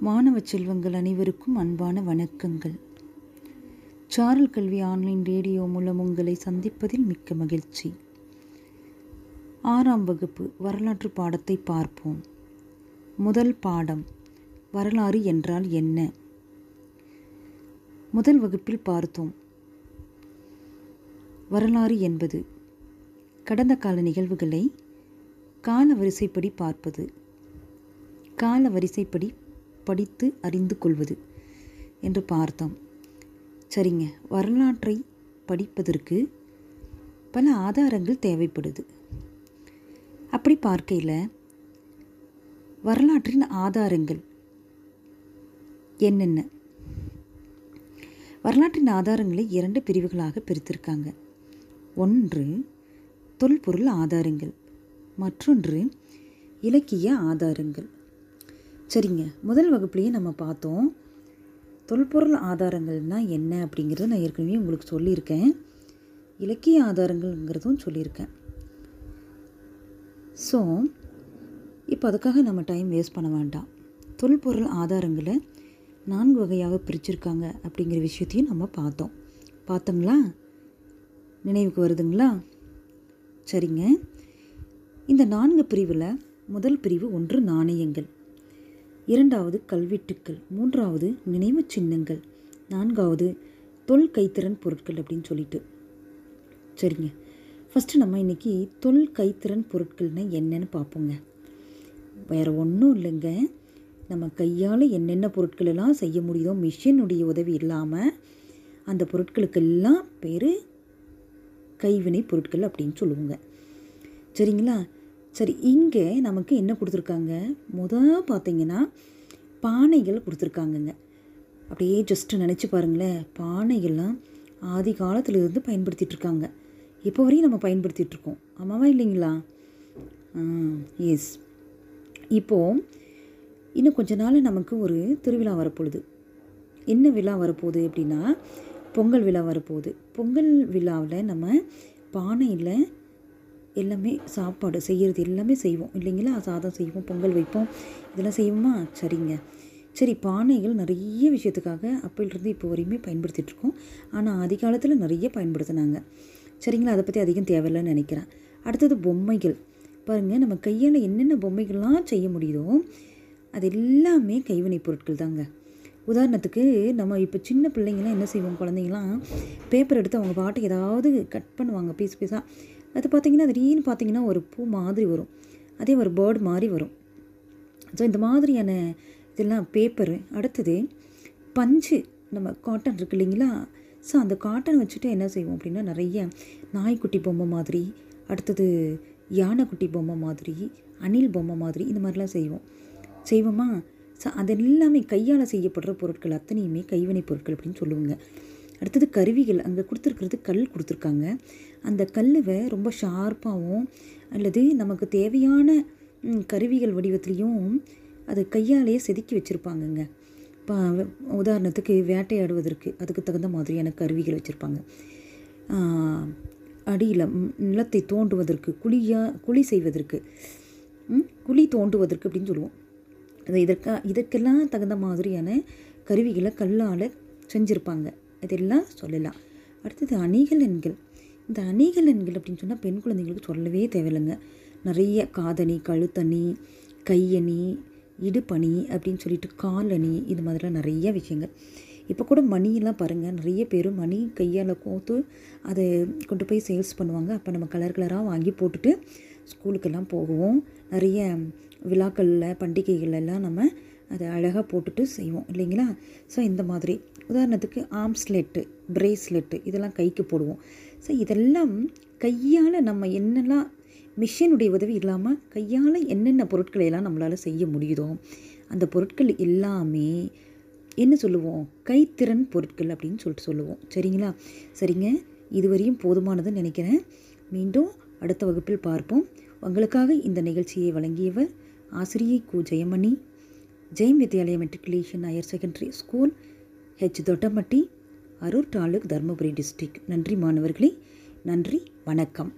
மாணவ செல்வங்கள் அனைவருக்கும் அன்பான வணக்கங்கள். சாரல் கல்வி ஆன்லைன் ரேடியோ மூலம் உங்களை சந்திப்பதில் மிக்க மகிழ்ச்சி. ஆறாம் வகுப்பு வரலாற்று பாடத்தை பார்ப்போம். முதல் பாடம் வரலாறு என்றால் என்ன? முதல் வகுப்பில் பார்த்தோம். வரலாறு என்பது கடந்த கால நிகழ்வுகளை கால வரிசைப்படி பார்ப்பது. கால வரிசைப்படி படித்து அறிந்து கொள்வது என்று பார்த்தோம். சரிங்க. வரலாற்றை படிப்பதற்கு பல ஆதாரங்கள் தேவைப்படுது. அப்படி பார்க்கையில் வரலாற்றின் ஆதாரங்கள் என்னென்ன? வரலாற்றின் ஆதாரங்களை இரண்டு பிரிவுகளாக பிரித்திருக்காங்க. ஒன்று தொல்பொருள் ஆதாரங்கள் மற்றொன்று இலக்கிய ஆதாரங்கள். சரிங்க. முதல் வகுப்புலேயே நம்ம பார்த்தோம் தொல்பொருள் ஆதாரங்கள்னால் என்ன அப்படிங்கிறத நான் ஏற்கனவே உங்களுக்கு சொல்லியிருக்கேன். இலக்கிய ஆதாரங்கள்ங்கிறதும் சொல்லியிருக்கேன். ஸோ இப்போ அதுக்காக நம்ம டைம் வேஸ்ட் பண்ண வேண்டாம். தொல்பொருள் ஆதாரங்களை நான்கு வகையாக பிரிச்சிருக்காங்க அப்படிங்கிற விஷயத்தையும் நம்ம பார்த்தோம். பார்த்தோங்களா நினைவுக்கு வருதுங்களா? சரிங்க. இந்த நான்கு பிரிவில் முதல் பிரிவு ஒன்று நாணயங்கள். இரண்டாவது கல்வெட்டுக்கள் மூன்றாவது நினைவு சின்னங்கள் நான்காவது தொல் கைத்திறன் பொருட்கள் அப்படின்னு சொல்லிட்டு. சரிங்க. ஃபஸ்ட்டு நம்ம இன்றைக்கி தொல் கைத்திறன் பொருட்கள்னால் என்னென்னு பார்ப்போங்க. வேறு ஒன்றும் இல்லைங்க. நம்ம கையால் என்னென்ன பொருட்கள் எல்லாம் செய்ய முடியுதோ மிஷினுடைய உதவி இல்லாமல் அந்த பொருட்களுக்கெல்லாம் பேர் கைவினை பொருட்கள் அப்படின்னு சொல்லுவோங்க. சரிங்களா? சரி இங்கே நமக்கு என்ன கொடுத்துருக்காங்க? முதல் பார்த்தீங்கன்னா பானைகள் கொடுத்துருக்காங்கங்க. அப்படியே ஜஸ்ட்டு நினச்சி பாருங்களேன். பானைகள்லாம் ஆதி காலத்துலேருந்து பயன்படுத்திகிட்ருக்காங்க இப்போ வரையும் நம்ம பயன்படுத்திகிட்ருக்கோம் ஆமாவா இல்லைங்களா? எஸ் இப்போது இன்னும் கொஞ்ச நாள் நமக்கு ஒரு திருவிழா வரப்பொழுது. என்ன விழா வரப்போகுது அப்படின்னா பொங்கல் விழா வரப்போகுது. பொங்கல் விழாவில் நம்ம பானையில் எல்லாமே சாப்பாடு செய்கிறது எல்லாமே செய்வோம். இல்லைங்களா? சாதம் செய்வோம் பொங்கல் வைப்போம். இதெல்லாம் செய்வோமா? சரிங்க. சரி பானைகள் நிறைய விஷயத்துக்காக அப்போலேருந்து இப்போ வரையுமே பயன்படுத்திகிட்ருக்கோம் ஆனால் ஆதி காலத்தில் நிறைய பயன்படுத்தினாங்க. சரிங்களா? அதை பற்றி அதிகம் தேவையில்லைன்னு நினைக்கிறேன். அடுத்தது பொம்மைகள். பாருங்கள் நம்ம கையால் என்னென்ன பொம்மைகள்லாம் செய்ய முடியுதோ அது எல்லாமே கைவினைப் பொருட்கள் தாங்க. உதாரணத்துக்கு நம்ம இப்போ சின்ன பிள்ளைங்களாம் என்ன செய்வோம்? குழந்தைங்களாம் பேப்பர் எடுத்து அவங்க பாட்டுக்கு ஏதாவது கட் பண்ணுவாங்க பீஸ் பீஸாக அது பார்த்திங்கன்னா திடீர்னு பார்த்திங்கன்னா ஒரு பூ மாதிரி வரும். அதே ஒரு பேர்டு மாதிரி வரும். ஸோ இந்த மாதிரியான இதெல்லாம் பேப்பரு. அடுத்தது பஞ்சு. நம்ம காட்டன் இருக்கு இல்லைங்களா? ஸோ அந்த காட்டன் வச்சுட்டு என்ன செய்வோம் அப்படின்னா நிறைய நாய்க்குட்டி பொம்மை மாதிரி அடுத்தது யானைக்குட்டி பொம்மை மாதிரி அணில் பொம்மை மாதிரி இந்த மாதிரிலாம் செய்வோம். செய்வோமா? ஸோ அது எல்லாமே கையால் செய்யப்படுற பொருட்கள் அத்தனையுமே கைவினை பொருட்கள் அப்படின்னு சொல்லுவோங்க. அடுத்தது கருவிகள். அங்கே கொடுத்துருக்கிறது கல் கொடுத்துருக்காங்க. அந்த கல்லுவை ரொம்ப ஷார்ப்பாகவும் அல்லது நமக்கு தேவையான கருவிகள் வடிவத்துலேயும் அது கையாலேயே செதுக்கி வச்சுருப்பாங்கங்க. இப்போ உதாரணத்துக்கு வேட்டையாடுவதற்கு அதுக்கு தகுந்த மாதிரியான கருவிகள் வச்சுருப்பாங்க. அடியில் நிலத்தை தோண்டுவதற்கு குழியாக குழி செய்வதற்கு குழி தோண்டுவதற்கு அப்படின்னு சொல்லுவோம். அது இதற்கா இதற்கெல்லாம் தகுந்த மாதிரியான கருவிகளை கல்லால் செஞ்சுருப்பாங்க. இதெல்லாம் சொல்லலாம். அடுத்தது அணிகள் எண்கள். இந்த அணிகள் எண்கள் அப்படின்னு சொன்னால் பெண் குழந்தைங்களுக்கு சொல்லவே தேவையில்லைங்க. நிறைய காதணி கழுத்தணி கையணி இடுப்பணி அப்படின்னு சொல்லிட்டு காலணி இது மாதிரிலாம் நிறைய விஷயங்கள். இப்போ கூட மணியெல்லாம் பாருங்கள் நிறைய பேர் மணி கையால் கோத்து அதை கொண்டு போய் சேல்ஸ் பண்ணுவாங்க. அப்போ நம்ம கலர் கலராக வாங்கி போட்டுட்டு ஸ்கூலுக்கெல்லாம் போகுவோம் நிறைய விழாக்களில் பண்டிகைகளெல்லாம் நம்ம அதை அழகாக போட்டுட்டு செய்வோம் இல்லைங்களா? ஸோ இந்த மாதிரி. உதாரணத்துக்கு ஆம்ஸ்லெட்டு பிரேஸ்லெட்டு இதெல்லாம் கைக்கு போடுவோம். ஸோ இதெல்லாம் கையால் நம்ம என்னெல்லாம் மிஷினுடைய உதவி இல்லாமல் கையால் என்னென்ன பொருட்களை எல்லாம் நம்மளால் செய்ய முடியுதோ அந்த பொருட்கள் எல்லாமே என்ன சொல்லுவோம்? கைத்திறன் பொருட்கள் அப்படின்னு சொல்லிட்டு சொல்லுவோம். சரிங்களா? சரிங்க. இதுவரையும் போதுமானதுன்னு நினைக்கிறேன். மீண்டும் அடுத்த வகுப்பில் பார்ப்போம். உங்களுக்காக இந்த நிகழ்ச்சியை வழங்கியவர் ஆசிரியை கு. Jayamani. Jayam Vidyalaya matriculation higher secondary school H Thottamatti Arur taluk Dharmapuri district நன்றி மாணவர்களே நன்றி வணக்கம்.